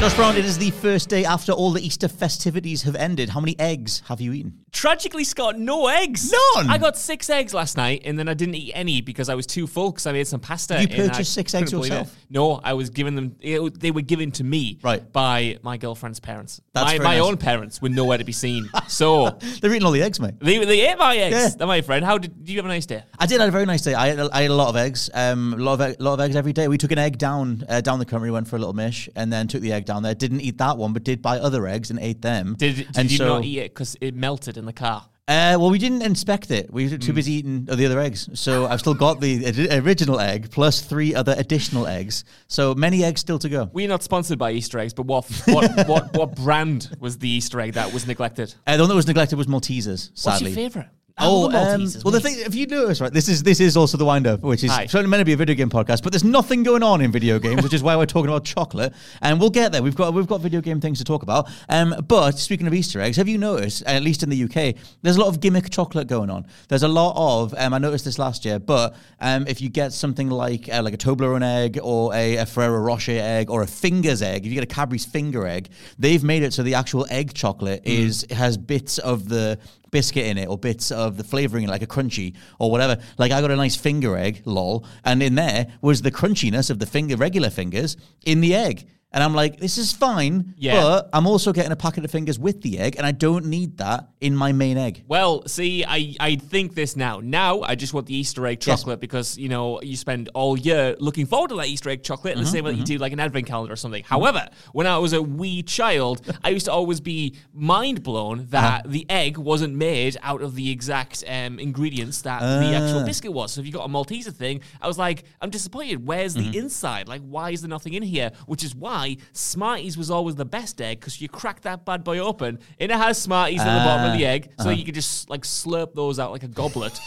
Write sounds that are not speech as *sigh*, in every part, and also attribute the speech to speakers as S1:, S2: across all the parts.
S1: Josh Brown, it is the first day after all the Easter festivities have ended. How many eggs have you eaten?
S2: Tragically, Scott, no eggs.
S1: None?
S2: I got six eggs last night, and then I didn't eat any because I was too full because I made some pasta.
S1: You purchased six eggs yourself?
S2: No, I was giving them. it- they were given to me
S1: Right.
S2: by my girlfriend's parents.
S1: That's
S2: my my
S1: nice.
S2: own parents were nowhere to be seen. So *laughs*
S1: They're eating all the eggs, mate.
S2: they, they ate my eggs.
S1: Yeah.
S2: They're my friend. How did, did you have a nice day?
S1: I did. I had a very nice day. I ate, a- I ate a lot of eggs. Um, a lot of lot of eggs every day. We took an egg down uh, down the country, went for a little mish, and then took the egg down there. Didn't eat that one, but did buy other eggs and ate them.
S2: Did, did
S1: and
S2: you
S1: so,
S2: not eat it because it melted in the car?
S1: Uh, well, we didn't inspect it. We were too busy eating the other eggs. So I've still got the ori- original egg plus three other additional eggs. So many eggs still to go.
S2: We're not sponsored by Easter eggs, but what what *laughs* what, what brand was the Easter egg that was neglected?
S1: Uh, the one that was neglected was Maltesers.
S2: What's
S1: Sadly.
S2: your favourite?
S1: Oh,
S2: the
S1: um, well, the thing, if you notice, right, this is this is also the wind up, which is
S2: Hi.
S1: certainly meant to be a video game podcast, but there's nothing going on in video games, which is why we're talking about chocolate, and we'll get there. We've got we've got video game things to talk about. Um, but speaking of Easter eggs, have you noticed, at least in the UK, there's a lot of gimmick chocolate going on. There's a lot of, um, I noticed this last year, but um, if you get something like uh, like a Toblerone egg or a, a Ferrero Rocher egg or a Fingers egg, if you get a Cadbury's finger egg, they've made it so the actual egg chocolate is has bits of the biscuit in it or bits of the flavoring like a crunchy or whatever. Like I got a nice finger egg, lol, and in there was the crunchiness of the finger regular fingers in the egg. And I'm like, this is fine,
S2: Yeah.
S1: but I'm also getting a packet of fingers with the egg, and I don't need that in my main egg.
S2: Well, see, I, I think this now. Now I just want the Easter egg
S1: Yes.
S2: chocolate because you know you spend all year looking forward to that Easter egg chocolate in the
S1: Mm-hmm,
S2: same way that you do like an advent calendar or something. However, when I was a wee child, *laughs* I used to always be mind blown that
S1: Uh-huh.
S2: the egg wasn't made out of the exact um, ingredients that the actual
S1: Ah.
S2: biscuit was. So if you got a Malteser thing, I was like, I'm disappointed. Where's
S1: Mm-hmm.
S2: the inside? Like, why is there nothing in here? Which is why Smarties was always the best egg because you crack that bad boy open and it has Smarties at the bottom of the
S1: Ah.
S2: egg, so you could just like slurp those out like a goblet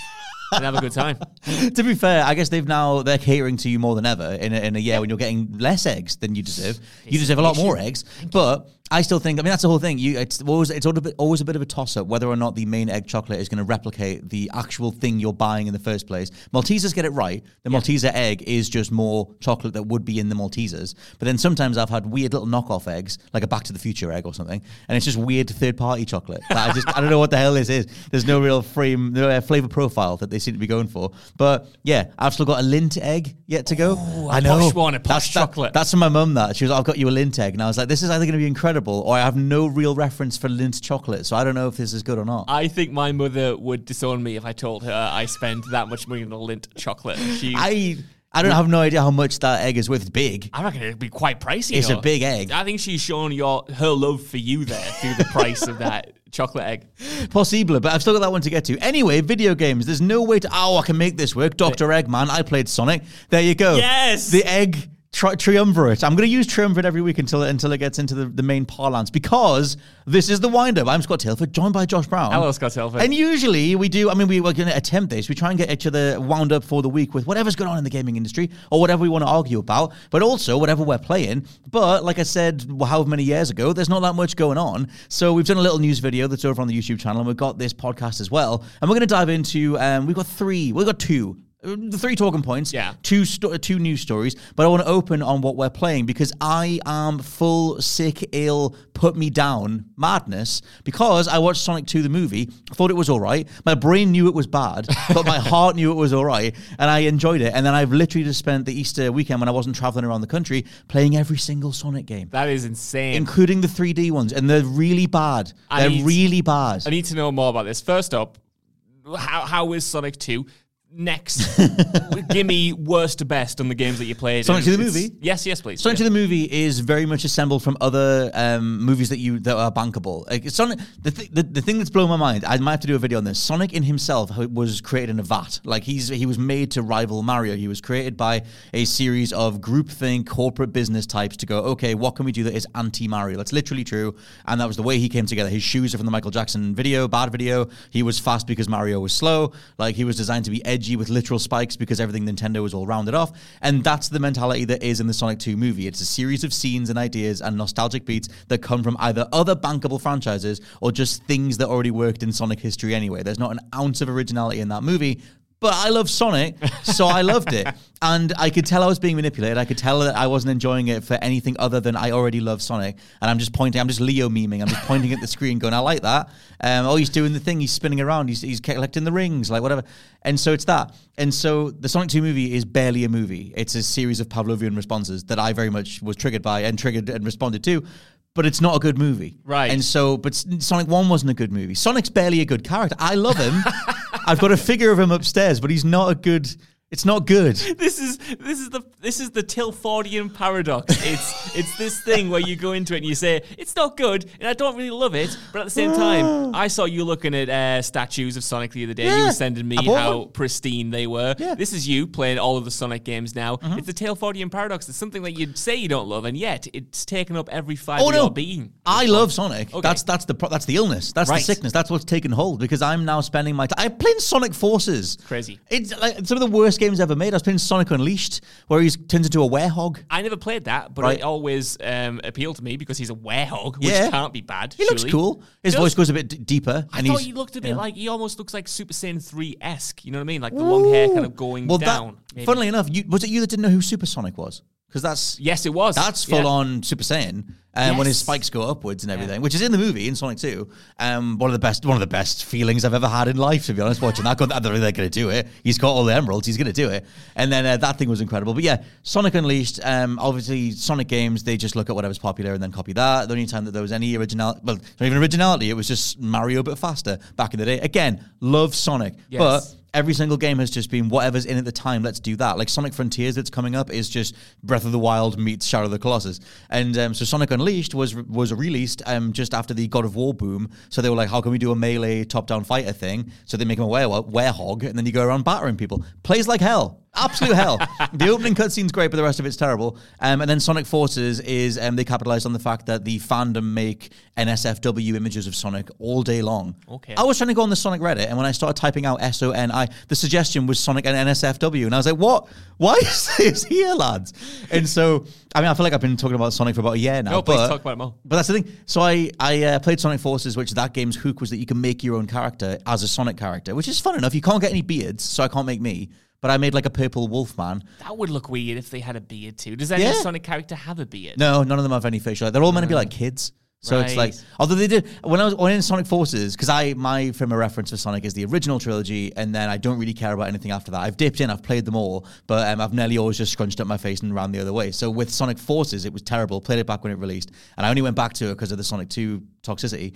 S2: and have a good time. *laughs*
S1: to be fair, I guess they've now they're catering to you more than ever in a, in a year when you're getting less eggs than you deserve. You deserve a lot more eggs, but I still think. I mean, that's the whole thing. You, it's always it's always a bit, always a bit of a toss up whether or not the main egg chocolate is going to replicate the actual thing you're buying in the first place. Maltesers get it right. The Malteser egg is just more chocolate that would be in the Maltesers. But then sometimes I've had weird little knockoff eggs, like a Back to the Future egg or something, and it's just weird third party chocolate. that I just I don't know what the hell this is. There's no real frame, no uh, flavor profile that they seem to be going for. But yeah, I've still got a Lindt egg yet to go. I know
S2: posh one, a posh
S1: That's- that-
S2: chocolate.
S1: that's from my mum. That she was, I've got you a Lindt egg, and I was like, this is either going to be incredible, or I have no real reference for Lindt chocolate, so I don't know if this is good or not.
S2: I think my mother would disown me if I told her I spend that much money on a Lindt chocolate. She,
S1: I I don't have no idea how much that egg is worth. It's big.
S2: I reckon it'd be quite pricey.
S1: It's a big egg.
S2: I think she's shown your her love for you there through the price of that chocolate egg. *laughs*
S1: Possible, but I've still got that one to get to. Anyway, video games. There's no way to. Oh, I can make this work. Doctor Eggman. I played Sonic. There you go.
S2: Yes!
S1: The egg tri- triumvirate. I'm going to use triumvirate every week until until it gets into the, the main parlance because this is the wind up. I'm Scott Tilford, joined by Josh Brown.
S2: Hello, Scott Telford.
S1: And usually we do. I mean, we, we're going to attempt this. We try and get each other wound up for the week with whatever's going on in the gaming industry or whatever we want to argue about, but also whatever we're playing. But like I said, however many years ago, there's not that much going on. So we've done a little news video that's over on the YouTube channel, and we've got this podcast as well. And we're going to dive into. Um, we've got three. We've got two. The three talking points,
S2: Yeah.
S1: two sto- two news stories, but I want to open on what we're playing because I am full sick, ill, put me down madness because I watched Sonic 2 the movie, thought it was all right. My brain knew it was bad, but my *laughs* heart knew it was all right, and I enjoyed it. And then I've literally just spent the Easter weekend when I wasn't traveling around the country playing every single Sonic game.
S2: that is insane.
S1: Including the 3D ones, and they're really bad.
S2: I
S1: They're
S2: need-
S1: really bad.
S2: I need to know more about this. First up, how how is Sonic Two? Next *laughs* gimme worst to best on the games that you played.
S1: Sonic 2 the movie?
S2: Yes, yes, please.
S1: Sonic
S2: Yeah.
S1: 2 the movie is very much assembled from other um, movies that you that are bankable. Like Sonic, the, th- the the thing that's blown my mind, I might have to do a video on this. Sonic in himself was created in a vat. Like he's he was made to rival Mario. He was created by a series of groupthink corporate business types to go, okay, what can we do that is anti Mario? That's literally true, and that was the way he came together. His shoes are from the Michael Jackson video, bad video. He was fast because Mario was slow. Like he was designed to be edgy with literal spikes because everything Nintendo was all rounded off, and that's the mentality that is in the Sonic 2 movie. It's a series of scenes and ideas and nostalgic beats that come from either other bankable franchises or just things that already worked in Sonic history anyway. There's not an ounce of originality in that movie. But I love Sonic, so I loved it. *laughs* And I could tell I was being manipulated. I could tell that I wasn't enjoying it for anything other than I already love Sonic. And I'm just pointing, I'm just Leo memeing. I'm just pointing at the screen going, I like that. Um, oh, he's doing the thing. He's spinning around. He's, he's collecting the rings, like whatever. And so it's that. And so the Sonic 2 movie is barely a movie. It's a series of Pavlovian responses that I very much was triggered by and triggered and responded to. But it's not a good movie.
S2: Right.
S1: And so, but Sonic 1 wasn't a good movie. Sonic's barely a good character. I love him. *laughs* I've got a figure of him upstairs, but he's not a good. It's not good. *laughs*
S2: this is this is the this is the Tilfordian paradox. It's *laughs* it's this thing where you go into it and you say it's not good, and I don't really love it, but at the same time, *gasps* I saw you looking at uh, statues of Sonic the other day. You were sending me how
S1: one.
S2: pristine they were.
S1: Yeah.
S2: This is you playing all of the Sonic games now. It's the Tilfordian paradox. It's something that you'd say you don't love, and yet it's taken up every fiber
S1: Oh
S2: of
S1: no,
S2: your being.
S1: I love Sonic.
S2: Okay.
S1: That's that's the pro- that's the illness. That's
S2: Right.
S1: the sickness. That's what's taken hold because I'm now spending my time. I'm playing Sonic Forces.
S2: Crazy.
S1: It's like some of the worst games ever made. I was playing Sonic Unleashed, where he turns into a werehog.
S2: I never played that, but
S1: Right.
S2: it always um, appealed to me because he's a werehog, which
S1: Yeah.
S2: can't be bad.
S1: He looks cool. His
S2: Does-
S1: voice goes a bit d- deeper,
S2: I
S1: and
S2: thought he looked a bit like he almost looks like Super Saiyan three esque. You know what I mean? Like the long hair kind of going
S1: well,
S2: down.
S1: That, funnily enough, you, was it you that didn't know who Supersonic was? Because that's
S2: yes, it was.
S1: That's full
S2: Yeah.
S1: on Super Saiyan, um, when his spikes go upwards and everything, which is in the movie in Sonic Two. Um, one of the best, one of the best feelings I've ever had in life, to be honest. Watching that, going, I don't think they're going to do it. He's got all the emeralds, he's going to do it, and then uh, that thing was incredible. But yeah, Sonic Unleashed. Um, obviously, Sonic games they just look at whatever's popular and then copy that. The only time that there was any original, well, not even originality, it was just Mario but faster back in the day. Again, love Sonic,
S2: Yes.
S1: but every single game has just been whatever's in at the time. Let's do that. Like Sonic Frontiers that's coming up is just Breath of the Wild meets Shadow of the Colossus, and um, so Sonic Unleashed was was released um, just after the God of War boom. So they were like, how can we do a melee top down fighter thing? So they make him a were werehog, and then you go around battering people. Plays like hell. Absolute hell. The opening cutscene's great, but the rest of it's terrible. Um, and then Sonic Forces is um, they capitalized on the fact that the fandom make NSFW images of Sonic all day long.
S2: Okay.
S1: I was trying to go on the Sonic Reddit, and when I started typing out S O N I, the suggestion was Sonic and NSFW, and I was like, "What? Why is *laughs* this here, lads?" And so, I mean, I feel like I've been talking about Sonic for about a year now.
S2: No, please
S1: but,
S2: talk about it more.
S1: But that's the thing. So I I uh, played Sonic Forces, which that game's hook was that you can make your own character as a Sonic character, which is fun enough. You can't get any beards, so I can't make me. But I made like a purple wolf man.
S2: That would look weird if they had a beard too. Does any
S1: Yeah.
S2: Sonic character have a beard?
S1: No, none of them have any facial. They're all meant to be like kids. So it's like,
S2: Right.
S1: although they did when I was when in Sonic Forces, because I my frame of reference for Sonic is the original trilogy, and then I don't really care about anything after that. I've dipped in, I've played them all, but um, I've nearly always just scrunched up my face and ran the other way. So with Sonic Forces, it was terrible. Played it back when it released, and I only went back to it because of the Sonic Two toxicity.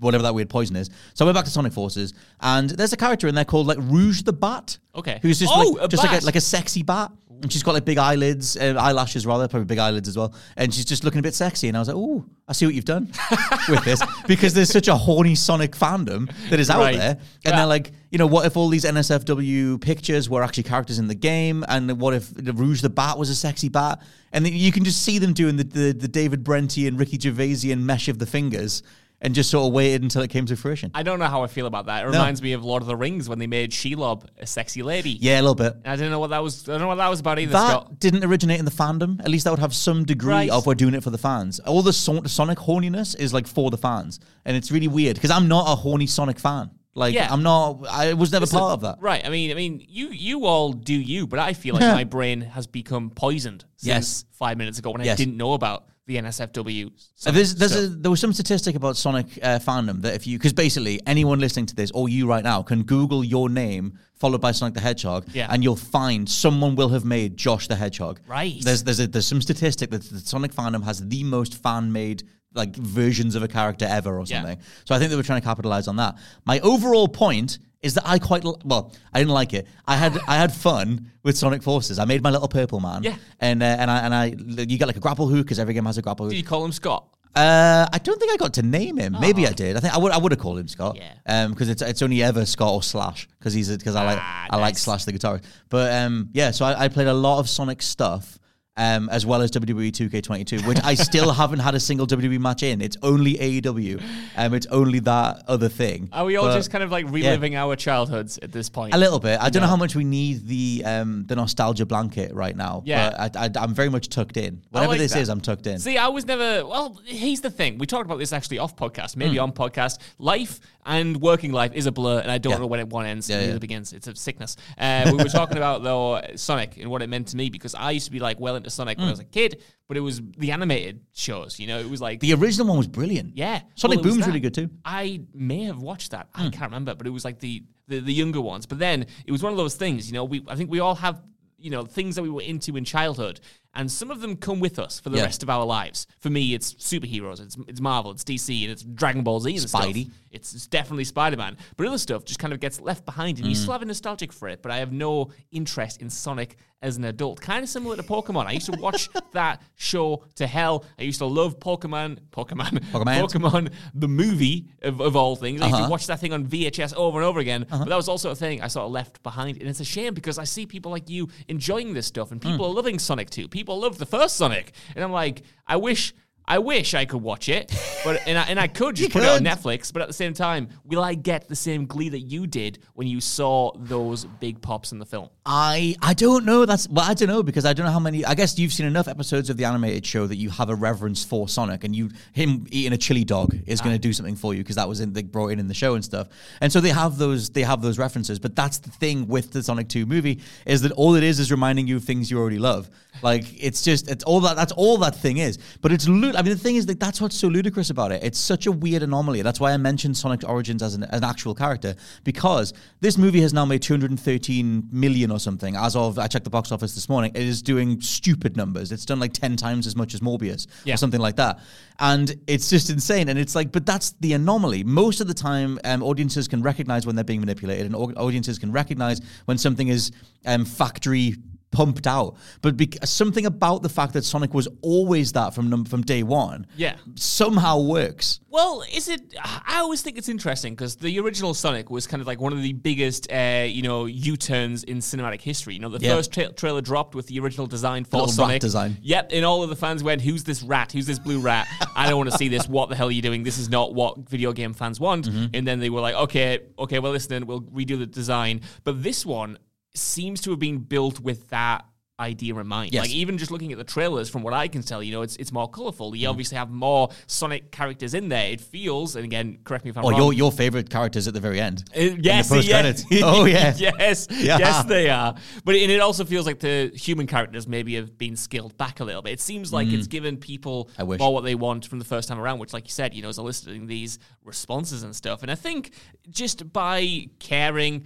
S1: Whatever that weird poison is. So I went back to Sonic Forces, and there's a character in there called like Rouge the Bat.
S2: Okay.
S1: Who's just
S2: Oh,
S1: like
S2: a
S1: just like
S2: bat.
S1: a, like a sexy bat. And she's got like big eyelids, uh, eyelashes rather, probably big eyelids as well. And she's just looking a bit sexy. And I was like, oh, I see what you've done *laughs* with this," because there's such a horny Sonic fandom that is out
S2: Right.
S1: there. And
S2: Yeah.
S1: they're like, you know, what if all these NSFW pictures were actually characters in the game? And what if the Rouge the Bat was a sexy bat? And then you can just see them doing the the, the David Brenty and Ricky Gervaisian mesh of the fingers, and just sort of waited until it came to fruition.
S2: I don't know how I feel about that. It reminds me of Lord of the Rings when they made Shelob a sexy lady.
S1: yeah, a little bit.
S2: I didn't know what that was. I don't know what that was about either,
S1: that
S2: Scott.
S1: didn't originate in the fandom. At least that would have some degree
S2: Right.
S1: of we're doing it for the fans. All the son- Sonic horniness is like for the fans, and it's really weird because I'm not a horny Sonic fan. Like
S2: Yeah.
S1: I'm not. I was never part of that.
S2: Right. I mean, I mean, you you all do you, but I feel like my brain has become poisoned since
S1: Yes.
S2: five minutes ago when I
S1: Yes.
S2: didn't know about the NSFW.
S1: Uh,
S2: Sonic
S1: There's, there's a, there was some statistic about Sonic uh, fandom that if you, because basically anyone listening to this or you right now can Google your name followed by Sonic the Hedgehog,
S2: Yeah.
S1: and you'll find someone will have made Josh the Hedgehog.
S2: Right.
S1: There's there's a, there's some statistic that the Sonic fandom has the most fan made like versions of a character ever or
S2: Yeah.
S1: something. So I think they were trying to capitalize on that. My overall point is that I quite l- well. I didn't like it. I had I had fun with Sonic Forces. I made my little purple man.
S2: Yeah.
S1: and uh, and I and I you get like a grapple hook because every game has a grapple hook.
S2: Did you call him Scott?
S1: Uh, I don't think I got to name him. Maybe I did. I think I would. I would have called him Scott.
S2: Yeah.
S1: Um, because it's it's only ever Scott or Slash because he's because I like
S2: Ah,
S1: I like. Slash the guitarist. But um, yeah. So I, I played a lot of Sonic stuff. Um, as well as WWE 2K22, which I still haven't had a single WWE match in. It's only AEW. Um, it's only that other thing.
S2: Are we all
S1: But-
S2: just kind of like reliving our childhoods at this point?
S1: a little bit. I don't know how much we need the um, the nostalgia blanket right now.
S2: Yeah.
S1: but I, I, I'm very much tucked in. Whatever
S2: like
S1: this
S2: that.
S1: is, I'm tucked in.
S2: See, I was never. Well, here's the thing. We talked about this actually off podcast, maybe on podcast. Life and working life is a blur, and I don't
S1: Hmm. Yeah.
S2: know when it one ends
S1: Yeah,
S2: and
S1: yeah.
S2: neither begins. It's a sickness. Uh, we were talking about *laughs* though Sonic and what it meant to me because I used to be like well into Sonic when I
S1: Hmm.
S2: was a kid, but it was the animated shows. You know, it was like
S1: the original one was brilliant.
S2: yeah,
S1: Sonic
S2: Well,
S1: Boom's really good too.
S2: I may have watched that.
S1: Hmm.
S2: I can't remember, but it was like the, the the younger ones. But then it was one of those things, you know. We I think we all have you know things that we were into in childhood, and some of them come with us for the
S1: Yeah.
S2: rest of our lives. For me, it's superheroes, it's it's Marvel, it's DC, and it's Dragon Ball Z and stuff.
S1: Spidey.
S2: It's, it's definitely Spider Man. But other stuff just kind of gets left behind, and you
S1: Mm.
S2: still have a nostalgic for it. But I have no interest in Sonic as an adult. Kind of similar to Pokemon. I used to watch *laughs* that show to hell. I used to love Pokemon, Pokemon,
S1: Pokemon.
S2: Pokemon, the movie of, of all things. I used
S1: Uh-huh.
S2: to watch that thing on VHS over and over again. But that was also a thing I sort of left behind. And it's a shame because I see people like you enjoying this stuff and people
S1: Mm.
S2: are loving Sonic 2. People love the first Sonic. And I'm like, I wish. I wish I could watch it, but and I, and I could *laughs* just put it on. Netflix. But at the same time, will I get the same glee that you did when you saw those big pops in the film?
S1: I I don't know. That's well, I don't know because I don't know how many. I guess you've seen enough episodes of the animated show that you have a reverence for Sonic, and you him eating a chili dog is going to ah. do something for you because that was in they brought in in the show and stuff. And so they have those they have those references. But that's the thing with the Sonic Two movie is that all it is is reminding you of things you already love. Like it's just it's all that that's all that thing is. But it's lud- I mean the thing is that that's what's so ludicrous about it. It's such a weird anomaly. That's why I mentioned Sonic Origins as an, an actual character because this movie has now made 213 million or something as of I checked the box office this morning. It is doing stupid numbers. It's done like 10 times as much as Morbius
S2: Yeah.
S1: or something like that. And it's just insane. And it's like, but that's the anomaly. Most of the time, um, audiences can recognize when they're being manipulated, and audiences can recognize when something is um, factory pumped out. But bec- something about the fact that Sonic was always that from num- from day one,
S2: Yeah.
S1: somehow works.
S2: Well, is it? I always think it's interesting because the original Sonic was kind of like one of the biggest, uh, you know, U-turns in cinematic history. You know, the
S1: Yeah.
S2: first tra- trailer dropped with the original design for
S1: little
S2: Sonic
S1: design.
S2: Yep, and all of the fans went, "Who's this rat? Who's this blue rat? I don't want to see this. What the hell are you doing? This is not what video game fans want."
S1: Mm-hmm.
S2: And then they were like, "Okay, okay, well, listen, we'll redo the design." But this one seems to have been built with that idea in mind.
S1: Yes.
S2: Like even just looking at the trailers, from what I can tell, you know, it's it's more colorful.
S1: Mm.
S2: You obviously have more Sonic characters in there. It feels, and again, correct me if I'm
S1: Oh,
S2: wrong.
S1: your your favorite characters at the very end.
S2: Uh, yes, yes. *laughs*
S1: Oh, yeah. *laughs*
S2: yes,
S1: Yeah.
S2: yes, they are. But and it also feels like the human characters maybe have been scaled back a little bit. It seems like it's given people
S1: Mm.
S2: More what they want from the first time around, which, like you said, you know, is eliciting these responses and stuff. And I think just by caring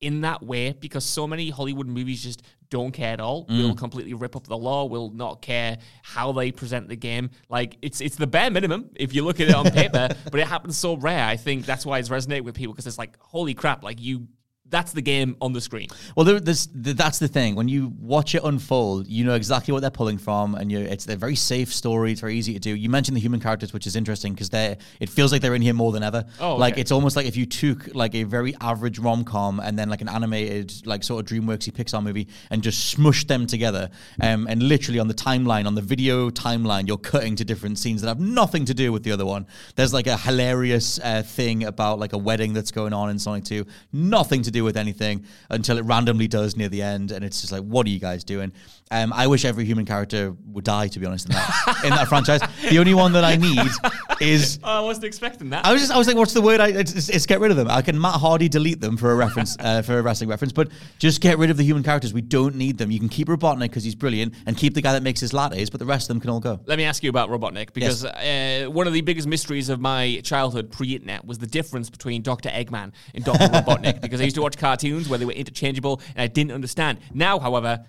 S2: in that way, because so many Hollywood movies just don't care at all,
S1: Mm.
S2: will completely rip up the law, will not care how they present the game. Like it's it's the bare minimum if you look at it on *laughs* paper, but it happens so rare. I think that's why it's resonated with people because it's like, holy crap, like you that's the game on the screen.
S1: Well, there, that's the thing. When you watch it unfold, you know exactly what they're pulling from, and you it's a very safe story. It's very easy to do. You mentioned the human characters, which is interesting because they it feels like they're in here more than ever.
S2: Oh,
S1: like it's almost like if you took like a very average rom com and then like an animated like sort of DreamWorksy Pixar movie and just smushed them together, um, and literally on the timeline, on the video timeline, you're cutting to different scenes that have nothing to do with the other one. There's like a hilarious uh, thing about like a wedding that's going on in Sonic Two, nothing to do with anything until it randomly does near the end, and it's just like, what are you guys doing? Um, I wish every human character would die, to be honest, in that *laughs* in that franchise. The only one that I need is *laughs*
S2: Oh, I wasn't expecting that.
S1: I was just, I was like, what's the word? I, it's, it's, get rid of them. I can Matt Hardy delete them for a reference, *laughs* uh, for a wrestling reference, but just get rid of the human characters. We don't need them. You can keep Robotnik because he's brilliant, and keep the guy that makes his lattes, but the rest of them can all go.
S2: Let me ask you about Robotnik because uh, one of the biggest mysteries of my childhood pre-internet was the difference between Dr. Eggman and Dr. Robotnik because I used to watch cartoons where they were interchangeable and I didn't understand. Now, however,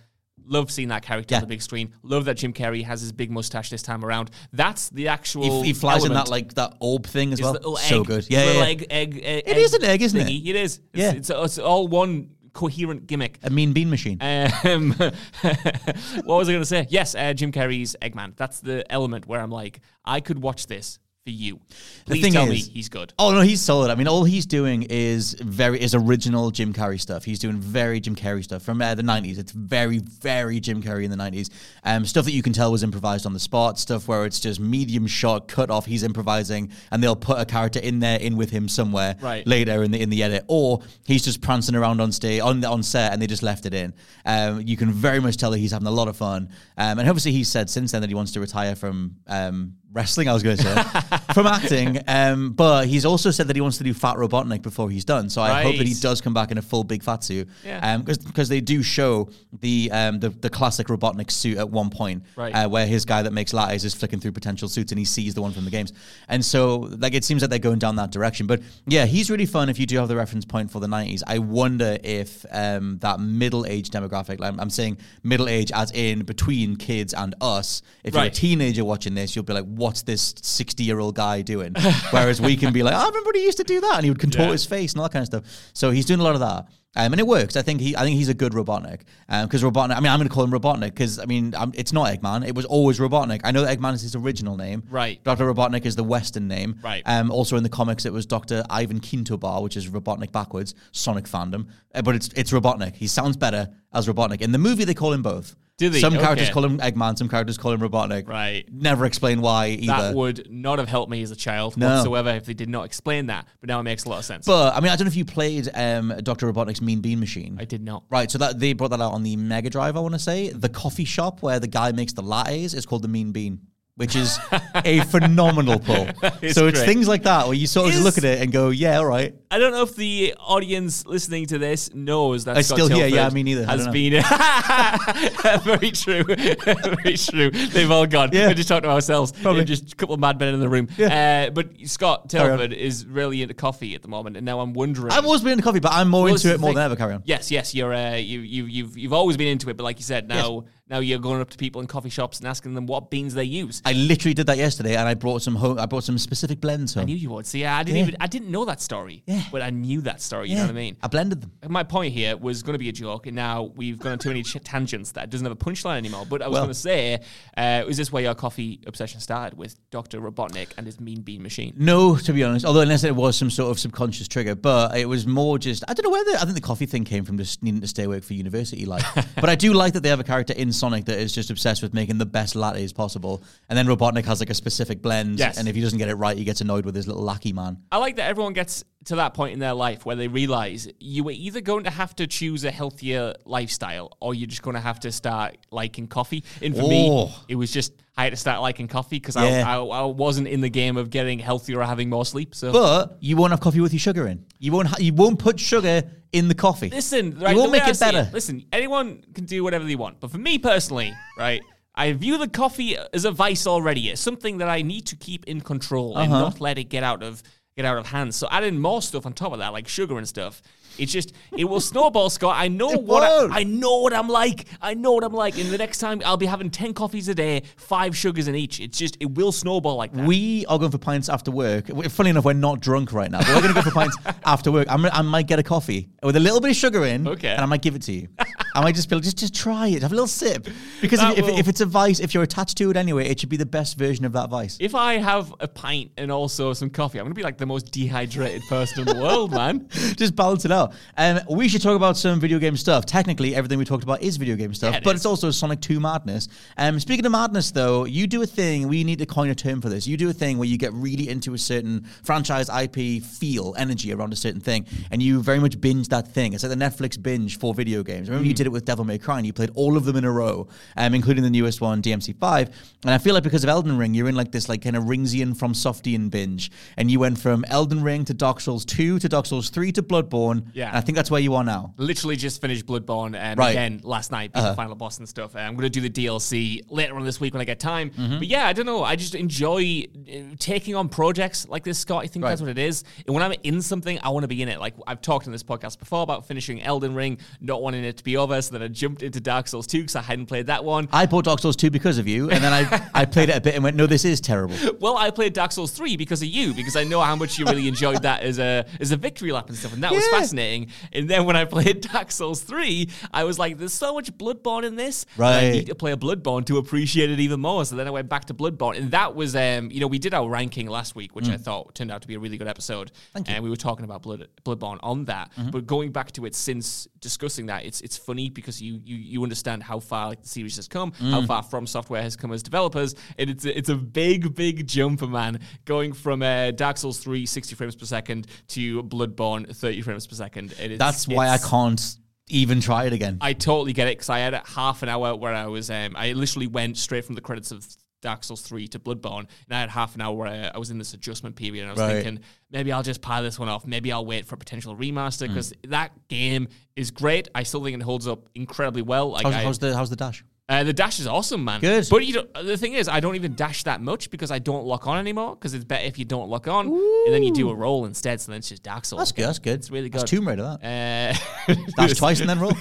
S2: Love seeing that character on the big screen. Love that Jim Carrey has his big mustache this time around. That's the actual.
S1: He, he flies in that like that orb thing as
S2: His
S1: well. So good. Yeah, yeah.
S2: egg, egg, egg,
S1: It is an egg, isn't it?
S2: thingy. It is. It's,
S1: Yeah.
S2: it's, it's all one coherent gimmick.
S1: A mean bean machine.
S2: Um, *laughs* what was I going to say? Yes, uh, Jim Carrey's Eggman. That's the element where I'm like, I could watch this for you. Please
S1: thing
S2: tell
S1: is-
S2: me he's good.
S1: Oh no, he's solid. I mean, all he's doing is very is original Jim Carrey stuff. He's doing very Jim Carrey stuff from uh, the '90s. It's very, very Jim Carrey in the '90s. Um, stuff that you can tell was improvised on the spot. Stuff where it's just medium shot, cut off. He's improvising, and they'll put a character in there, in with him somewhere
S2: Right.
S1: later in the in the edit, or he's just prancing around on stage on on set, and they just left it in. Um, you can very much tell that he's having a lot of fun. Um, and obviously, he's said since then that he wants to retire from. Um, Wrestling, I was going to say, *laughs* from acting, um, but he's also said that he wants to do Fat Robotnik before he's done. So I hope that he does come back in a full big fat suit,
S2: Yeah.
S1: because they do show the um, the, the classic Robotnik suit at one point,
S2: Right.
S1: uh, where his guy that makes lattes is flicking through potential suits and he sees the one from the games, and so like it seems like they're going down that direction. But yeah, he's really fun. If you do have the reference point for the '90s, I wonder if um, that middle age demographic, like I'm saying middle age as in between kids and us, if you're a teenager watching this, you'll be like, "What's this 60 year old guy doing?" *laughs* Whereas we can be like, "I remember he used to do that," and he would contort
S2: Yeah.
S1: his face and all that kind of stuff. So he's doing a lot of that. Um, and it works. I think he, I think he's a good Robotnik. Because Robotnik, I mean, I'm going to call him Robotnik because I mean, i it's not Eggman. It was always Robotnik. I know that Eggman is his original name.
S2: Right.
S1: Doctor Robotnik is the Western name.
S2: Right.
S1: Um, also in the comics, it was Doctor Ivan Kintobor, which is Robotnik backwards. Sonic fandom, Uh, but it's it's Robotnik. He sounds better as Robotnik. In the movie, they call him both.
S2: Do they?
S1: Some characters call him Eggman. Some characters call him Robotnik.
S2: Right.
S1: Never explain why either.
S2: That would not have helped me as a child
S1: No.
S2: whatsoever if they did not explain that. But now it makes a lot of sense.
S1: but I mean, I don't know if you played um, Doctor Robotnik's Mean Bean Machine.
S2: I did not.
S1: Right, so that they brought that out on the Mega Drive, I want to say. The coffee shop where the guy makes the lattes is called the Mean Bean, which is a phenomenal pull. *laughs*
S2: It's
S1: so it's
S2: great.
S1: things like that where you sort of
S2: Is-
S1: look at it and go, yeah, all right.
S2: I don't know if the audience listening to this knows that
S1: I
S2: Scott
S1: still
S2: Tilford
S1: yeah, me neither.
S2: Has been *laughs* very true, *laughs* very true. They've all gone.
S1: Yeah.
S2: We're just talking to ourselves.
S1: Probably.
S2: just a couple of mad men in the room. Uh, but Scott. Tilford is really into coffee at the moment, and now I'm wondering.
S1: I've always been into coffee, but I'm more
S2: Well,
S1: into it more
S2: thing.
S1: than ever. Carry on.
S2: Yes, yes, you're uh, you you you've you've always been into it, but like you said, now now you're going up to people in coffee shops and asking them what beans they use.
S1: I literally did that yesterday, and I brought some home. I brought some specific blends home.
S2: I knew you would. See, I didn't
S1: Yeah.
S2: even I didn't know that story.
S1: Yeah.
S2: But I knew that story. You know what I mean?
S1: I blended them.
S2: My point here was going to be a joke, and now we've gone on too many ch- tangents that doesn't have a punchline anymore. But I was
S1: Well-
S2: going to say, uh, is this where your coffee obsession started with Dr. Robotnik and his mean bean machine?
S1: No, to be honest. Although unless it was some sort of subconscious trigger, but it was more just I don't know whether I think the coffee thing came from just needing to stay awake for university life. *laughs* but I do like that they have a character in Sonic that is just obsessed with making the best lattes possible, and then Robotnik has like a specific blend,
S2: Yes.
S1: and if he doesn't get it right, he gets annoyed with his little lackey man.
S2: I like that everyone gets to that point in their life where they realize you were either going to have to choose a healthier lifestyle or you're just going to have to start liking coffee. And for me,
S1: Oh.
S2: it was just I had to start liking coffee because
S1: Yeah.
S2: I, I, I wasn't in the game of getting healthier or having more sleep. So
S1: But you won't have coffee with your sugar in. You won't. Ha- you won't put sugar in the coffee.
S2: Listen, right,
S1: you won't make
S2: I
S1: it better.
S2: Listen, anyone can do whatever they want, but for me personally, right, I view the coffee as a vice already. It's something that I need to keep in control and
S1: Uh-huh.
S2: not let it get out of get out of hand. So adding more stuff on top of that, like sugar and stuff, it's just it will snowball, Scott. I know *laughs*
S1: It
S2: what. I, I know what I'm like. I know what I'm like. And the next time I'll be having ten coffees a day, five sugars in each. It's just it will snowball like that.
S1: We are going for pints after work. Funny enough, we're not drunk right now, but we're going to go for pints *laughs* after work. I'm, I might get a coffee with a little bit of sugar in,
S2: Okay.
S1: and I might give it to you. *laughs* I might just be like, just just try it, have a little sip, because if, if, if it's a vice, if you're attached to it anyway, it should be the best version of that vice.
S2: if I have a pint and also some coffee, I'm gonna be like the most dehydrated person in the world, man. *laughs*
S1: just balance it out. Um, we should talk about some video game stuff. Technically, everything we talked about is video game stuff,
S2: Yeah, it
S1: but
S2: is.
S1: it's also Sonic 2 madness. Um, speaking of madness, though, you do a thing. We need to coin a term for this. You do a thing where you get really into a certain franchise IP feel, energy around a certain thing, and you very much binge that thing. It's like the Netflix binge for video games. Remember, you did it with Devil May Cry, and you played all of them in a row, um, including the newest one, DMC5. And I feel like because of Elden Ring, you're in like this like kind of Ringsian from Softian binge, and you went from Elden Ring to Dark Souls 2 to Dark Souls 3 to Bloodborne.
S2: Yeah.
S1: And I think that's where you are now.
S2: Literally just finished Bloodborne and
S1: Right.
S2: again last night, beat the final boss and stuff. I'm going to do the DLC later on this week when I get time. But yeah, I don't know. I just enjoy uh, taking on projects like this, Scott. I think that's what it is. And when I'm in something, I want to be in it. Like I've talked in this podcast before about finishing Elden Ring, not wanting it to be over. Us. Then I jumped into Dark Souls 2 because I hadn't played that one.
S1: I bought Dark Souls 2 because of you, and then I, I played it a bit and went, no, this is terrible. *laughs*
S2: Well, I played Dark Souls 3 because of you, because I know how much you really enjoyed that as a as a victory lap and stuff, and that was fascinating. And then when I played *laughs* Dark Souls 3, I was like, there's so much Bloodborne in this. Right. I need to play a Bloodborne to appreciate it even more. So then I went back to Bloodborne, and that was, um, you know, we did our ranking last week, which I thought turned out to be a really good episode.
S1: Mm. Thank you. Mm-hmm.
S2: And we were talking about Blood Bloodborne on that, but going back to it since discussing that, it's it's funny because you you you understand how far like the series has come,
S1: Mm.
S2: how far From Software has come as developers, and it's a, it's a big big jump, man, going from uh, Dark Souls 3 60 frames per second to Bloodborne 30 frames per second.
S1: That's why I can't even try it again.
S2: I totally get it because I had half an hour where I was, um, I literally went straight from the credits of Dark Souls 3 to Bloodborne, and I had half an hour where I, was in this adjustment period, and I was
S1: Right.
S2: thinking, maybe I'll just pile this one off. Maybe I'll wait for a potential remaster
S1: Mm.
S2: because that game is great. I still think it holds up incredibly well. Like
S1: how's,
S2: I,
S1: how's the how's the dash?
S2: uh, the dash is awesome, man.
S1: Good.
S2: But you don't, the thing is, I don't even dash that much because I don't lock on anymore. Because it's better if you don't lock on, and then you do a roll instead. So then it's just Dark Souls.
S1: That's good. That's good.
S2: It's really
S1: That's
S2: good.
S1: Tomb Raider. That
S2: Uh,
S1: dash twice and then *laughs* roll.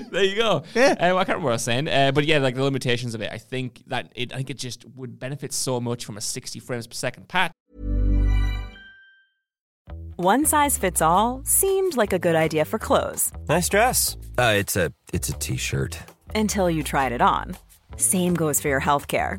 S1: *laughs*
S2: there you go.
S1: Yeah.
S2: Um, I can't remember what I was saying, uh, but yeah, like the limitations of it. I think that it. I think it just would benefit so much from a 60 frames per second patch.
S3: One size fits all seemed like a good idea for clothes
S4: Nice dress. Uh, it's a it's a t-shirt.
S3: until you tried it on. Same goes for your healthcare.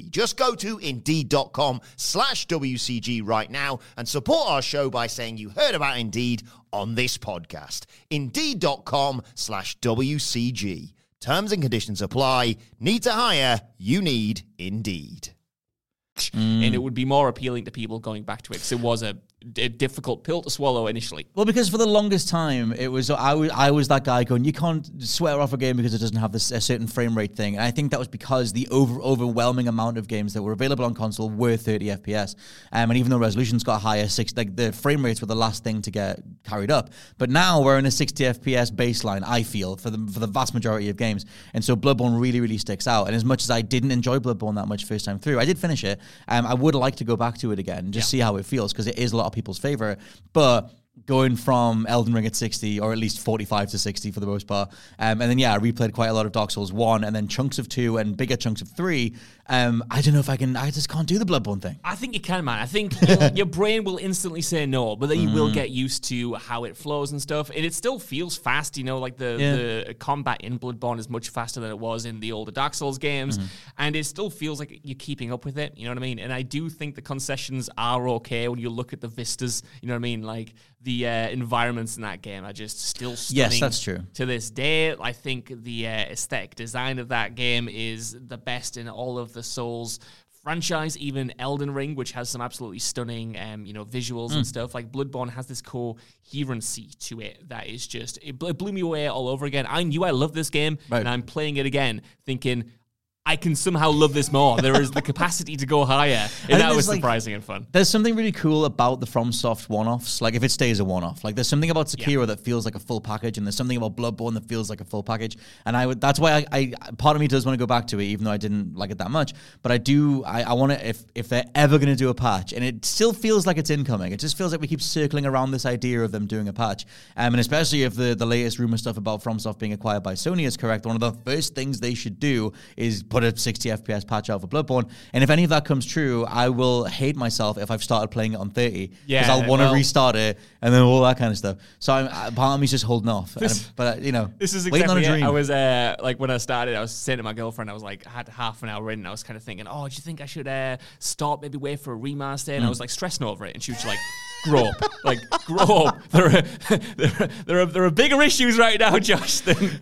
S5: Just go to indeed.com slash WCG right now and support our show by saying you heard about Indeed on this podcast. Indeed.com slash WCG. Terms and conditions apply. Need to hire? You need Indeed.
S2: and it would be more appealing to people going back to it because it was a, a difficult pill to swallow initially.
S1: Well, because for the longest time, it was I was I was that guy going, you can't swear off a game because it doesn't have this a certain frame rate thing. And I think that was because the over overwhelming amount of games that were available on console were 30 FPS. Um, and even though resolutions got higher, six like the frame rates were the last thing to get carried up. But now we're in a 60 FPS baseline. I feel for the for the vast majority of games, and so Bloodborne really really sticks out. And as much as I didn't enjoy Bloodborne that much first time through, I did finish it. Um, I would like to go back to it again and just see how it feels because it is a lot of people's favorite. But going from Elden Ring at 60 or at least 45 to 60 for the most part. Um, and then, yeah, I replayed quite a lot of Dark Souls 1 and then chunks of 2 and bigger chunks of 3. Um, I don't know if I can, I just can't do the Bloodborne thing.
S2: I think you can, man. I think *laughs* your, brain will instantly say no, but then you
S1: Mm.
S2: will get used to how it flows and stuff. And it still feels fast, you know, like the,
S1: Yeah.
S2: the combat in Bloodborne is much faster than it was in the older Dark Souls games.
S1: Mm-hmm.
S2: And it still feels like you're keeping up with it, you know what I mean? And I do think the concessions are okay when you look at the vistas, you know what I mean? Like the uh, environments in that game are just still stunning.
S1: Yes, that's true.
S2: To this day, I think the uh, aesthetic design of that game is the best in all of the Souls franchise, even Elden Ring, which has some absolutely stunning, um, you know, visuals
S1: Hmm.
S2: and stuff. Like Bloodborne has this coherency to it that is just it, it blew me away all over again. I knew I loved this game,
S1: Right.
S2: and I'm playing it again, thinking. I can somehow love this more. There is the capacity to go higher, and that was
S1: like-
S2: surprising and fun.
S1: There's something really cool about the FromSoft one-offs. Like if it stays a one-off, like there's something about Sekiro that feels like a full package, and there's something about Bloodborne that feels like a full package. And I would that's why I, I part of me does want to go back to it, even though I didn't like it that much. But I do I, I want to if if they're ever going to do a patch, and it still feels like it's incoming. It just feels like we keep circling around this idea of them doing a patch, um, and especially if the the latest rumor stuff about FromSoft being acquired by Sony is correct. One of the first things they should do is put a 60 FPS patch out for Bloodborne. And if any of that comes true, I will hate myself if I've started playing it on 30 because
S2: Yeah,
S1: I'll want to
S2: well-
S1: restart it and then all that kind of stuff. So I'm, uh, part of me's just holding off.
S2: This-
S1: I'm- but uh, you know,
S2: This is exactly
S1: a
S2: it.
S1: dream.
S2: I was uh, like when I started, I was saying to my girlfriend, I was like, I had half an hour in, and I was kind of thinking, oh, do you think I should uh, stop, maybe wait for a remaster?
S1: Mm.
S2: And I was like stressing over it, and she was like, grow up, like grow *laughs* up. There are, there are there are there are bigger issues right now, Josh.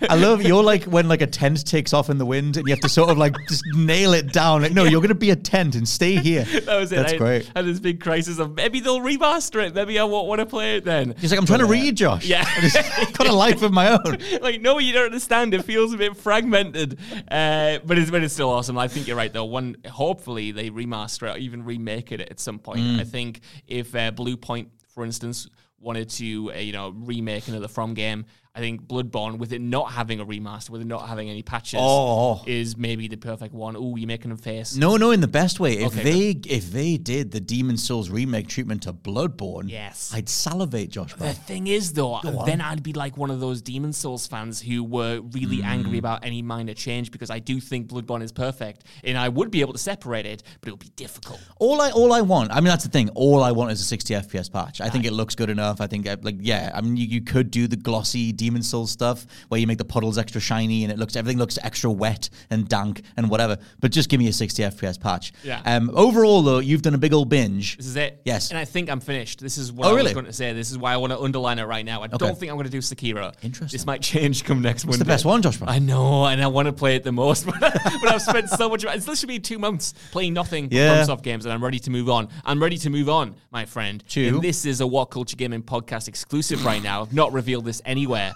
S1: I love you're like when like a tent takes off in the wind and you have to sort of like just nail it down. Like, no, you're gonna be a tent and stay here. *laughs*
S2: that was it.
S1: That's
S2: I
S1: great.
S2: And this big crisis of maybe they'll remaster it. Maybe I won't want to play it then.
S1: He's like, I'm trying to read, Josh.
S2: Yeah. *laughs*
S1: I've got a life of my own.
S2: like no, you don't understand. It feels a bit fragmented, uh, but it's but it's still awesome. I think you're right though. One, hopefully they remaster it, or even remake it at some point.
S1: Mm.
S2: I think if uh, Blue Point, for instance, wanted to uh, you know remake another From game, I think Bloodborne, with it not having a remaster, with it not having any patches,
S1: Oh.
S2: is maybe the perfect one. Oh, you're making a face.
S1: No, no, in the best way. If
S2: Okay,
S1: they if they did the Demon Souls remake treatment to Bloodborne,
S2: Yes.
S1: I'd salivate, Josh.
S2: The thing is, though, then I'd be like one of those Demon Souls fans who were really angry
S1: Mm.
S2: about any minor change because I do think Bloodborne is perfect, and I would be able to separate it, but it would be difficult.
S1: All I all I want, I mean that's the thing. All I want is a 60 FPS patch. I think it looks good enough. I think uh, like yeah, I mean you, you could do the glossy Demon Souls stuff where you make the puddles extra shiny and it looks everything looks extra wet and dank and whatever. But just give me a 60 FPS patch.
S2: Yeah.
S1: Um. Overall though, you've done a big old binge.
S2: This is it.
S1: Yes.
S2: And I think I'm finished. This is what
S1: Oh,
S2: I
S1: really?
S2: was going to say. This is why I want to underline it right now. I don't think I'm going to do Sekiro.
S1: Interesting.
S2: This might change come next
S1: It's the best one, Josh. Brown.
S2: I know, and I want to play it the most, *laughs* but, but I've spent so much. It's literally been two months playing nothing
S1: Yeah.
S2: FromSoft games, and I'm ready to move on. I'm ready to move on, my friend. And this is a What Culture Gaming podcast exclusive right now. I've not revealed this anywhere.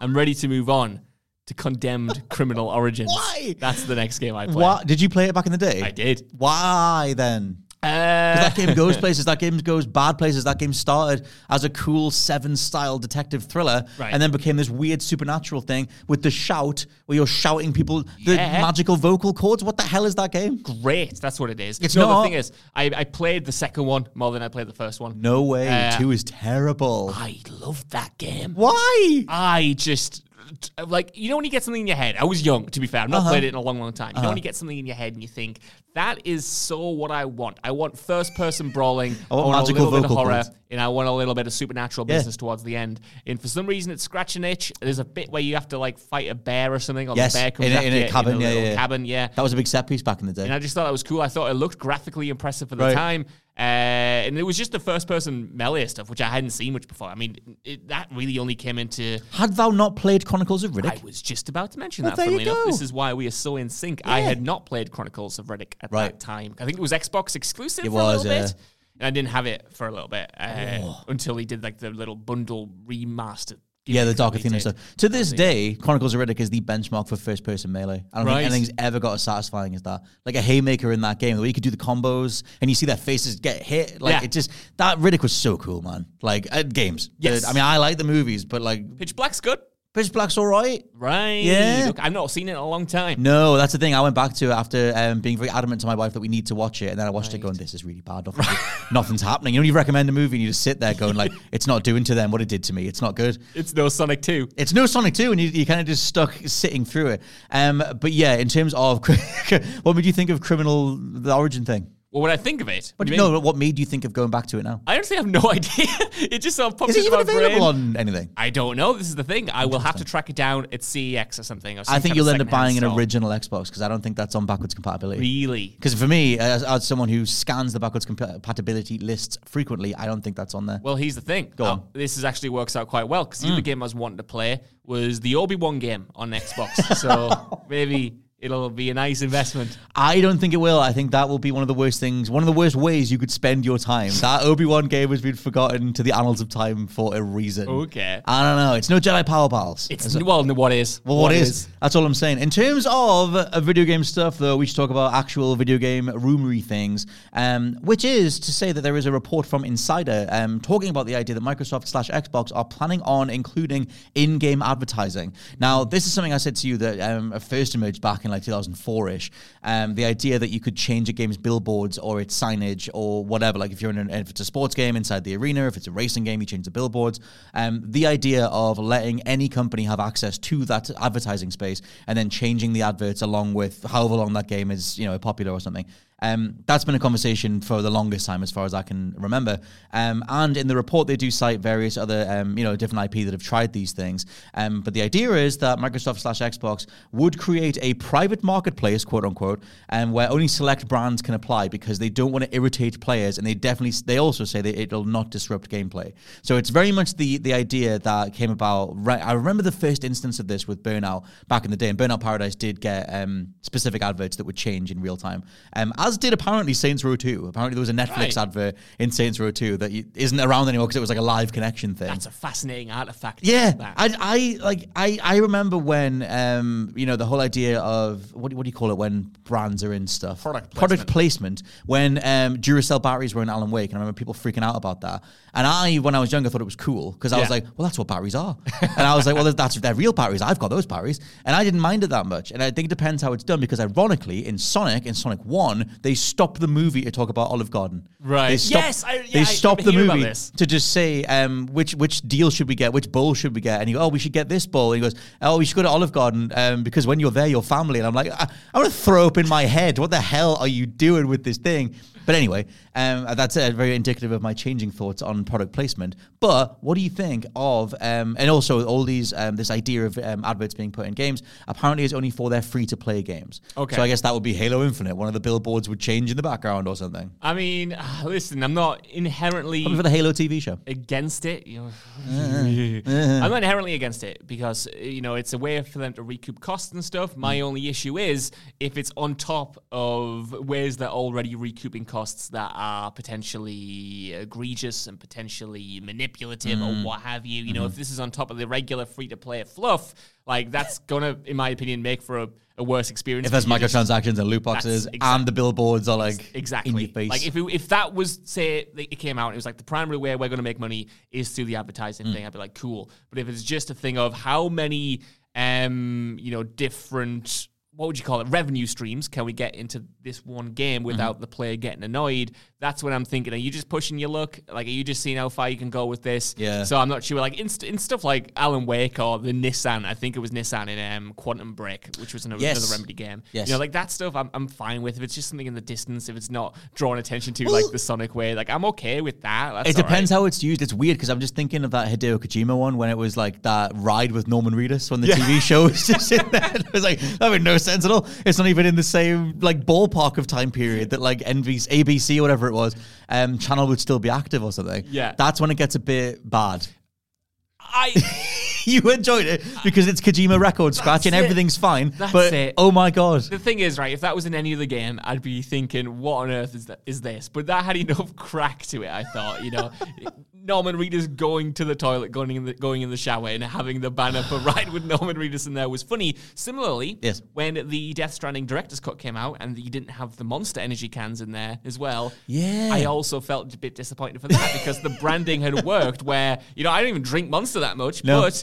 S2: I'm ready to move on to Condemned *laughs* Criminal Origins.
S1: Why?
S2: That's the next game I play.
S1: What did you play it back in the day?
S2: I did.
S1: Why then?
S2: Uh,
S1: that game goes *laughs* places. That game goes bad places. That game started as a cool seven style detective thriller,
S2: Right.
S1: and then became this weird supernatural thing with the shout, where you're shouting people the
S2: Yeah.
S1: magical vocal chords. What the hell is that game?
S2: great. That's what it is.
S1: It's
S2: no,
S1: not.
S2: the thing is, I, I played the second one more than I played the first one.
S1: No way.
S2: Uh,
S1: Two is terrible.
S2: I loved that game.
S1: Why?
S2: I just like you know when you get something in your head. I was young, to be fair. I've not
S1: Uh-huh.
S2: played it in a long, long time. You know when you get something in your head and you think that is so what I want. I want first person brawling.
S1: I want
S2: a
S1: magical
S2: little bit of horror,
S1: cords.
S2: and I want a little bit of supernatural
S1: Yeah.
S2: business towards the end. And for some reason, it's scratch an itch. There's a bit where you have to like fight a bear or something, or
S1: Yes,
S2: the bear comes
S1: in a- in a cabin, yeah, yeah.
S2: cabin. Yeah,
S1: That was a big set piece back in the day.
S2: and I just thought that was cool. I thought it looked graphically impressive for the
S1: Right.
S2: time. Uh, and it was just the first person melee stuff, which I hadn't seen much before. I mean, it, that really only came into.
S1: Had thou not played Chronicles of Riddick?
S2: I was just about to mention
S1: Well,
S2: that.
S1: there you
S2: enough,
S1: go.
S2: this is why we are so in sync. I had not played Chronicles of Riddick at
S1: Right.
S2: that time. I think it was Xbox exclusive
S1: It
S2: for a little
S1: yeah.
S2: bit, and I didn't have it for a little bit uh,
S1: Oh.
S2: until he did like the little bundle remaster.
S1: Yeah, the Dark Athena stuff. To this day, Chronicles of Riddick is the benchmark for first person melee. I don't
S2: Right.
S1: think anything's ever got as satisfying as that. Like a haymaker in that game, the way you could do the combos and you see their faces get hit. Like
S2: Yeah.
S1: it just that Riddick was so cool, man. Like at games.
S2: Yes.
S1: Uh, I mean, I like the movies, but like
S2: Pitch Black's good,
S1: Pitch Black's all right.
S2: right?
S1: Yeah.
S2: Look, I've not seen it in a long time.
S1: No, that's the thing. I went back to it after um, being very adamant to my wife that we need to watch it, and then I watched it going, "This is really bad. Nothing, nothing's happening." You know, when you recommend a movie and you just sit there going, "Like, it's not doing to them what it did to me. It's not good."
S2: It's no Sonic Two.
S1: It's no Sonic 2, and you, you kind of just stuck sitting through it. Um, but yeah, in terms of *laughs* what would you think of criminal the origin thing?
S2: Well, would I think of it,
S1: What
S2: you
S1: do
S2: mean-
S1: What made you think of going back to it now?
S2: I honestly have no *laughs* idea. it just sort of popped
S1: Is it even available
S2: brain.
S1: on anything?
S2: I don't know. This is the thing. I will have to track it down at CEX or something. Or some
S1: I think you'll end up buying an original Xbox because I don't think that's on backwards compatibility.
S2: Really?
S1: Because for me, as, as someone who scans the backwards compatibility lists frequently, I don't think that's on there.
S2: Well, here's the thing.
S1: Go
S2: Uh,
S1: on. Mm.
S2: this is actually works out quite well because the other game I was wanting to play was the Obi Wan game on Xbox. *laughs* so maybe it'll be a nice investment.
S1: I don't think it will. I think that will be one of the worst things, one of the worst ways you could spend your time. That Obi Wan game has been forgotten to the annals of time for a reason.
S2: Okay.
S1: I don't know. It's no Jedi Power Pals.
S2: It's well, no, what is?
S1: Well, what is? That's all I'm saying. In terms of uh, video game stuff, though, we should talk about actual video game rumory things, um, which is to say that there is a report from Insider um, talking about the idea that Microsoft slash Xbox are planning on including in-game advertising. Now, this is something I said to you that um, first emerged back in like 2004-ish. Um, the idea that you could change a game's billboards or its signage or whatever. Like if you're in an, if it's a sports game inside the arena, if it's a racing game, you change the billboards. Um, the idea of letting any company have access to that advertising space and then changing the adverts along with however long that game is, you know, popular or something. Um, that's been a conversation for the longest time, as far as I can remember. Um, and in the report, they do cite various other, um, you know, different IP that have tried these things. Um, but the idea is that Microsoft slash Xbox would create a private marketplace, quote unquote, um, where only select brands can apply because they don't want to irritate players, and they definitely they also say that it'll not disrupt gameplay. So it's very much the the idea that came about. Right, I remember the first instance of this with Burnout back in the day, and Burnout Paradise did get um, specific adverts that would change in real time. Um, as did apparently Saints Row 2. Apparently there was a Netflix
S2: Right.
S1: advert in Saints Row 2 that isn't around anymore because it was like a live connection thing.
S2: That's a fascinating artifact.
S1: Yeah. I, I like I, I remember when um you know the whole idea of what do, what do you call it when brands are in stuff
S2: Product
S1: product placement when um Duracell batteries were in Alan Wake and I remember people freaking out about that and I when I was younger thought it was cool because I was like well that's what batteries are and I was like well that's they're real batteries I've got those batteries and I didn't mind it that much and I think it depends how it's done because ironically in Sonic in Sonic One they stop the movie to talk about Olive Garden.
S2: Right.
S1: they stopped,
S2: Yes, I- yeah,
S1: they
S2: I
S1: stopped the
S2: remember hearing about
S1: movie to just say um, which which deal should we get, which bowl should we get, and you go, oh, we should get this bowl, and he goes, oh, we should go to Olive Garden um, because when you're there, you're family, and I'm like, I, I want to throw up in my head, what the hell are you doing with this thing? But anyway, um, that's uh, very indicative of my changing thoughts on product placement. But what do you think of, um, and also all these um, this idea of um, adverts being put in games apparently is only for their free to play games.
S2: Okay.
S1: so I guess that would be Halo Infinite. One of the billboards would change in the background or something.
S2: I mean, *sighs* listen, I'm not inherently
S1: Probably for the Halo TV show.
S2: against it. You know,
S1: Uh-huh. *laughs*
S2: I'm not inherently against it because you know it's a way for them to recoup costs and stuff. My
S1: Mm.
S2: only issue is if it's on top of ways that already recouping costs that are potentially egregious and potentially manipulative
S1: Mm.
S2: or what have you. You
S1: Mm-hmm.
S2: know, if this is on top of the regular free to play fluff, like that's gonna, in my opinion, make for a, a worse experience.
S1: If there's
S2: You just-
S1: microtransactions and loot boxes and the billboards are like
S2: exactly
S1: in your face.
S2: like if it, if that was say it came out it was like the primary way we're going to make money is through the advertising
S1: Mm.
S2: thing i'd be like cool but if it's just a thing of how many um you know different what would you call it revenue streams can we get into this one game without
S1: Mm-hmm.
S2: the player getting annoyed that's what i'm thinking are you just pushing your luck like are you just seeing how far you can go with this
S1: Yeah.
S2: so i'm not sure like in, in stuff like alan wake or the nissan i think it was nissan in um quantum break which was another,
S1: Yes.
S2: another remedy game
S1: Yes.
S2: you know like that stuff I'm, I'm fine with if it's just something in the distance if it's not drawing attention to
S1: Well-
S2: like the sonic way like i'm okay with that That's
S1: it depends
S2: right.
S1: how it's used. It's weird because I'm just thinking of that Hideo Kojima one when it was like that ride with Norman Reedus on the TV show was just in there. *laughs* It was like that made no sense at all. It's not even in the same like ballpark of time period that like NBC, ABC or whatever it was, um, channel would still be active or something.
S2: Yeah.
S1: that's when it gets a bit bad.
S2: i *laughs*
S1: you enjoyed it because it's Kojima record scratch and
S2: it.
S1: everything's fine.
S2: That's
S1: but
S2: it.
S1: oh my god,
S2: the thing is right if that was in any other game i'd be thinking what on earth is that is this but that had enough *laughs* crack to it i thought you know *laughs* Norman Reedus going to the toilet, going in the going in the shower, and having the banner for Ride with Norman Reedus in there was funny. Similarly,
S1: Yes.
S2: when the Death Stranding director's cut came out and you didn't have the Monster Energy cans in there as well,
S1: Yeah.
S2: I also felt a bit disappointed for that because the branding had worked. Where you know I don't even drink Monster that much,
S1: No.
S2: but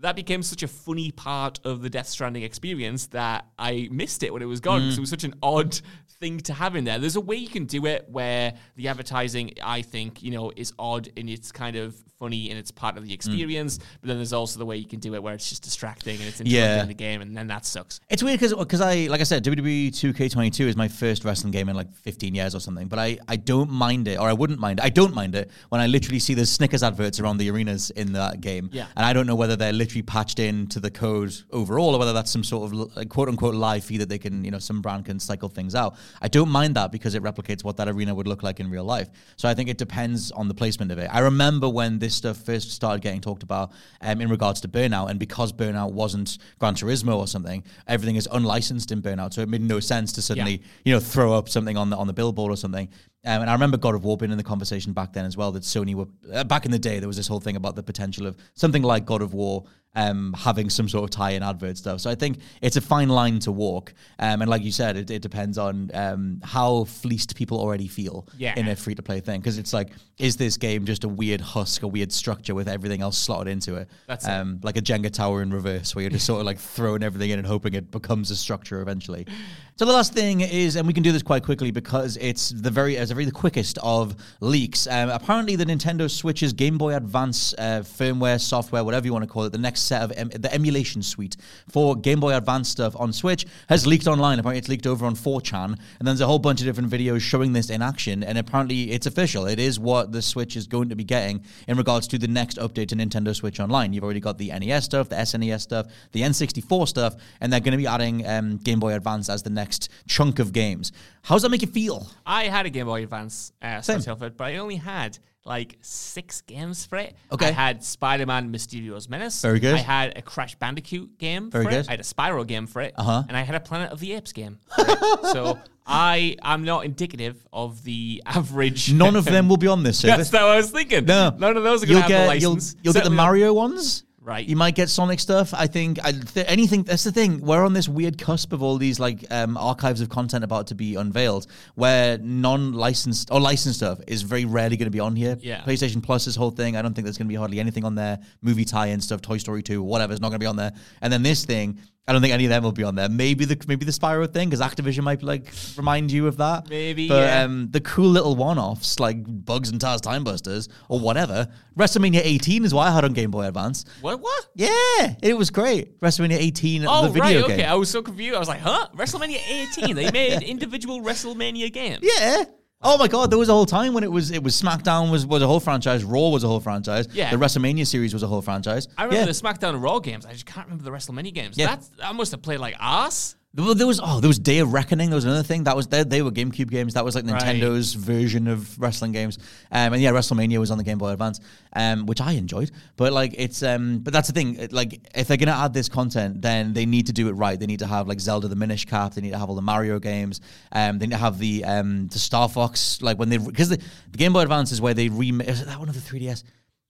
S2: that became such a funny part of the Death Stranding experience that I missed it when it was gone
S1: Mm.
S2: because it was such an odd thing to have in there. There's a way you can do it where the advertising, I think, you know, is odd and it's kind of funny and it's part of
S1: Mm.
S2: the experience. But then there's also the way you can do it where it's just distracting and it's interrupting
S1: Yeah.
S2: the game, and then that sucks.
S1: It's weird because I like I said WWE 2K22 is my first wrestling game in like 15 years or something, but I, I don't mind it or I wouldn't mind it. I don't mind it when I literally see the Snickers adverts around the arenas in that game.
S2: Yeah.
S1: And I don't know whether they're literally patched into the code overall, or whether that's some sort of like, quote unquote live feed that they can, you know, some brand can cycle things out. I don't mind that because it replicates what that arena would look like in real life. So I think it depends on the placement of it. I remember when this stuff first started getting talked about um, in regards to Burnout, and because Burnout wasn't Gran Turismo or something, everything is unlicensed in Burnout, so it made no sense to suddenly,
S2: Yeah.
S1: you know, throw up something on the on the billboard or something. Um, and I remember God of War being in the conversation back then as well. That Sony were uh, back in the day. There was this whole thing about the potential of something like God of War um, having some sort of tie-in advert stuff. So I think it's a fine line to walk. Um, and like you said, it, it depends on um, how fleeced people already feel
S2: Yeah.
S1: in a free-to-play thing. Because it's like, is this game just a weird husk, a weird structure with everything else slotted into it?
S2: That's it.
S1: um, like a Jenga tower in reverse, where you're just sort of like throwing everything in and hoping it becomes a structure eventually. So the last thing is, and we can do this quite quickly because it's the very, it's the very the quickest of leaks. Um, apparently, the Nintendo Switch's Game Boy Advance uh, firmware, software, whatever you want to call it, the next set of em- the emulation suite for Game Boy Advance stuff on Switch has leaked online. Apparently, it's leaked over on 4chan, and then there's a whole bunch of different videos showing this in action. And apparently, it's official. It is what the Switch is going to be getting in regards to the next update to Nintendo Switch Online. You've already got the NES stuff, the SNES stuff, the N64 stuff, and they're going to be adding um, Game Boy Advance as the next chunk of games. How does that make you feel?
S2: I had a Game Boy Advance uh. Star but I only had like six games for it.
S1: Okay.
S2: I had Spider-Man Mysterio's Menace.
S1: Very good.
S2: I had a Crash Bandicoot game
S1: Very
S2: for
S1: good.
S2: it. I had a Spyro game for it.
S1: Uh-huh.
S2: And I had a Planet of the Apes game. *laughs* so I am not indicative of the average.
S1: None of them *laughs* will be on this service.
S2: That's what I was thinking.
S1: No,
S2: None of those are
S1: you'll
S2: going to have
S1: get
S2: the
S1: you'll,
S2: license.
S1: you'll get the
S2: Certainly not-
S1: Mario ones.
S2: Right.
S1: You might get Sonic stuff. I think I, th- anything. That's the thing. We're on this weird cusp of all these like um, archives of content about to be unveiled, where non-licensed or licensed stuff is very rarely going to be on here.
S2: Yeah.
S1: PlayStation Plus, this whole thing. I don't think there's going to be hardly anything on there. Movie tie-in stuff, Toy Story Two, whatever, is not going to be on there. And then this thing. I don't think any of them will be on there. Maybe the maybe the Spyro thing because Activision might like remind you of that.
S2: Maybe,
S1: but
S2: yeah.
S1: um, the cool little one-offs like Bugs and Taz Time Busters or whatever. WrestleMania 18 is what I had on Game Boy Advance.
S2: What? What?
S1: Yeah, it was great. WrestleMania 18,
S2: Oh,
S1: the video
S2: right.
S1: game.
S2: Okay. I was so confused. I was like, huh? WrestleMania 18. They made *laughs* individual WrestleMania games.
S1: Yeah. Oh my god, there was a whole time when it was it was SmackDown was was a whole franchise, Raw was a whole franchise,
S2: Yeah.
S1: the WrestleMania series was a whole franchise.
S2: I remember
S1: yeah.
S2: the SmackDown and Raw games. I just can't remember the WrestleMania games.
S1: Yeah.
S2: That's, I must have played like ass.
S1: Well, there was oh, there was Day of Reckoning. There was another thing that was they, they were GameCube games. That was like
S2: Right.
S1: Nintendo's version of wrestling games. Um, and yeah, WrestleMania was on the Game Boy Advance, um, which I enjoyed. But like it's um, but that's the thing. it- Like if they're gonna add this content, then they need to do it right. They need to have like Zelda the Minish Cap. They need to have all the Mario games. Um, they need to have the um the Star Fox like when they because the, the Game Boy Advance is where they remade. Is that one of the 3DS?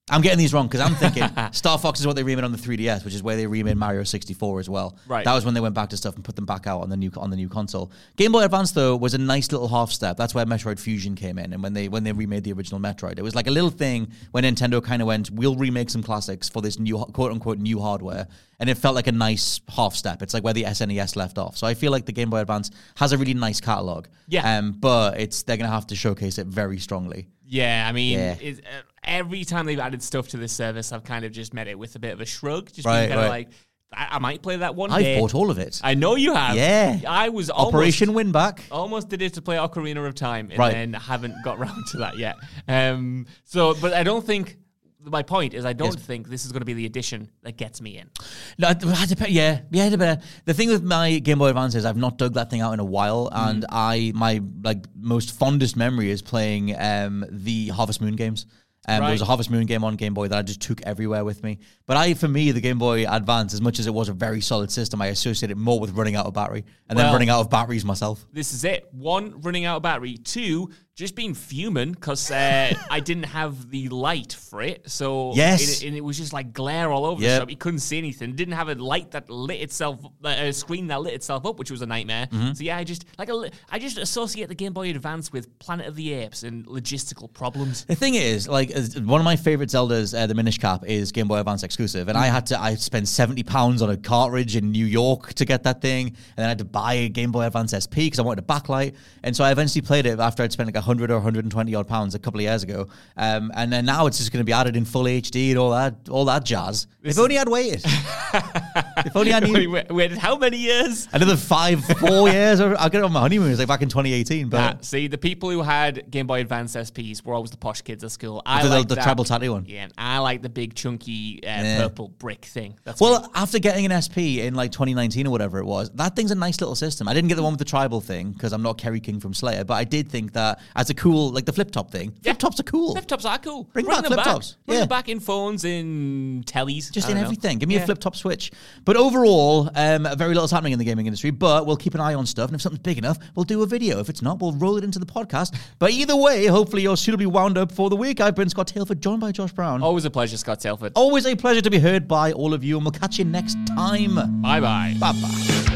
S1: I'm getting these wrong because I'm thinking *laughs* Star Fox is what they remade on the 3DS, which is where they remade Mario 64 as well.
S2: Right.
S1: That was when they went back to stuff and put them back out on the new on the new console. Game Boy Advance though was a nice little half step. That's where Metroid Fusion came in, and when they when they remade the original Metroid, it was like a little thing when Nintendo kind of went, "We'll remake some classics for this new quote unquote new hardware," and it felt like a nice half step. It's like where the SNES left off. So I feel like the Game Boy Advance has a really nice catalog.
S2: Yeah.
S1: Um, but it's they're gonna have to showcase it very strongly.
S2: Yeah, I mean,
S1: Yeah.
S2: It, uh, every time they've added stuff to this service, I've kind of just met it with a bit of a shrug. Just
S1: Right,
S2: being kind
S1: right.
S2: of like, I, I might play that one
S1: I've
S2: day.
S1: bought all of it.
S2: I know you have.
S1: Yeah.
S2: I was almost,
S1: Operation Winback.
S2: Almost did it to play Ocarina of Time, and
S1: Right.
S2: then haven't got *laughs* round to that yet. Um, so, but I don't think. My point is, I don't
S1: Yes.
S2: think this is going to be the addition that gets me in.
S1: No, it it dep- yeah, yeah. The thing with my Game Boy Advance is I've not dug that thing out in a while, and I my like most fondest memory is playing um, the Harvest Moon games. Um, There was a Harvest Moon game on Game Boy that I just took everywhere with me. But I, for me, the Game Boy Advance, as much as it was a very solid system, I associate it more with running out of battery and then running out of batteries myself.
S2: This is it. One, running out of battery. Two, just being fuming because uh, *laughs* I didn't have the light for it. So
S1: Yes.
S2: it, and it was just like glare all over the shop. You couldn't see anything. Didn't have a light that lit itself, uh, a screen that lit itself up, which was a nightmare.
S1: Mm-hmm.
S2: So yeah, I just like a, I just associate the Game Boy Advance with Planet of the Apes and logistical problems.
S1: The thing is, like, one of my favorite Zeldas, uh, the Minish Cap, is Game Boy Advance exclusive, and I had to, I spent seventy pounds on a cartridge in New York to get that thing, and then I had to buy a Game Boy Advance SP because I wanted a backlight, and so I eventually played it after I'd spent like 100 or 120 odd pounds a couple of years ago. Um, and then now it's just going to be added in full HD and all that, all that jazz. if only I'd waited. *laughs* if only I knew.
S2: Wait, waited how many years?
S1: Another five, four *laughs* years. I'll get it on my honeymoon. It was like back in 2018. But
S2: Ah, see, the people who had Game Boy Advance SPs were always the posh kids at school. I
S1: The- the-
S2: like
S1: the treble tattoo one.
S2: Yeah, and I like the big chunky uh,
S1: Yeah.
S2: purple brick thing. That's me.
S1: Well, after getting an SP in like 2019 or whatever it was, that thing's a nice little system. I didn't get the one with the tribal thing because I'm not Kerry King from Slayer, but I did think that as a cool, like the flip top thing,
S2: Yeah.
S1: flip tops are cool.
S2: Flip tops are cool.
S1: Bring back
S2: them
S1: flip
S2: back.
S1: tops.
S2: Bring
S1: Yeah.
S2: them back in phones, in tellies.
S1: Just in
S2: know.
S1: everything. Give me
S2: Yeah.
S1: a flip top switch. But overall, um, very little's happening in the gaming industry, but we'll keep an eye on stuff. And if something's big enough, we'll do a video. If it's not, we'll roll it into the podcast. But either way, hopefully you're suitably wound up for the week. I've been Scott Tailford, joined by Josh Brown.
S2: Always a pleasure, Scott Tailford.
S1: Always a pleasure to be heard by all of you, and we'll catch you next time.
S2: Bye bye.
S1: Bye bye.